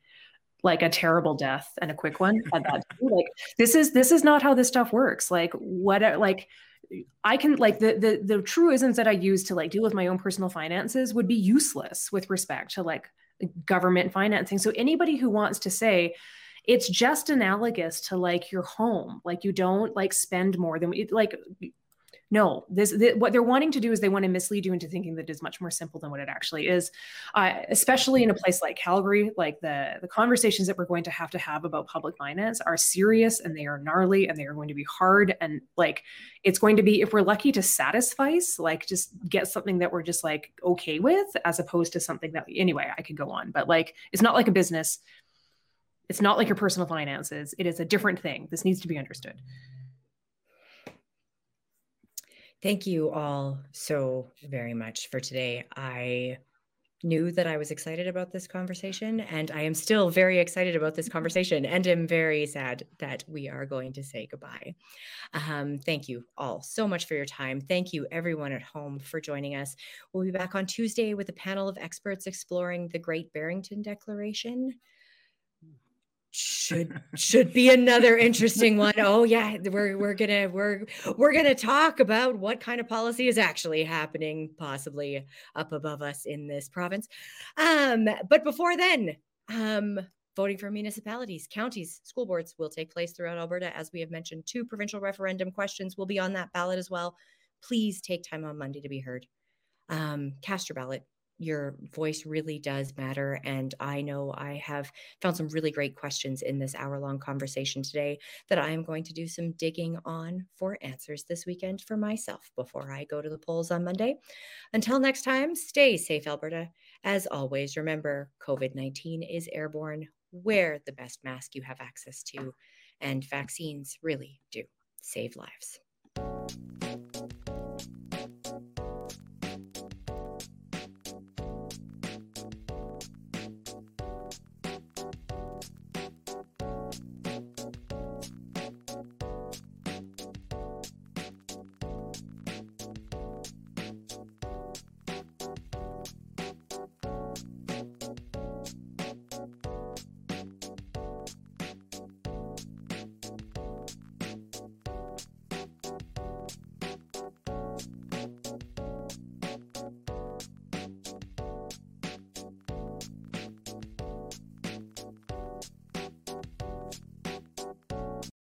like a terrible death and a quick one at that like this is this is not how this stuff works like what like I can like the the the truisms that I use to like deal with my own personal finances would be useless with respect to like government financing. So anybody who wants to say it's just analogous to like your home. Like you don't like spend more than like no this, this, what they're wanting to do is they want to mislead you into thinking that it is much more simple than what it actually is. Uh, especially in a place like calgary like the the conversations that we're going to have to have about public finance are serious and they are gnarly and they are going to be hard. And like it's going to be if we're lucky to satisfy like just get something that we're just like okay with as opposed to something that anyway i could go on. But like it's not like a business it's not like your personal finances. It is a different thing. This needs to be understood. Thank you all so very much for today. I knew that I was excited about this conversation, and I am still very excited about this conversation, and am very sad that we are going to say goodbye. Um, thank you all so much for your time. Thank you, everyone at home, for joining us. We'll be back on Tuesday with a panel of experts exploring the Great Barrington Declaration should should be another interesting one. Oh yeah, we're we're gonna we're we're gonna talk about what kind of policy is actually happening, possibly up above us in this province. Um, but before then, um, voting for municipalities, counties, school boards will take place throughout Alberta. As we have mentioned, two provincial referendum questions will be on that ballot as well. Please take time on Monday to be heard. Um, cast your ballot your voice really does matter. And I know I have found some really great questions in this hour long conversation today that I am going to do some digging on for answers this weekend for myself before I go to the polls on Monday. Until next time, stay safe, Alberta. As always, remember COVID 19 is airborne. Wear the best mask you have access to, and vaccines really do save lives.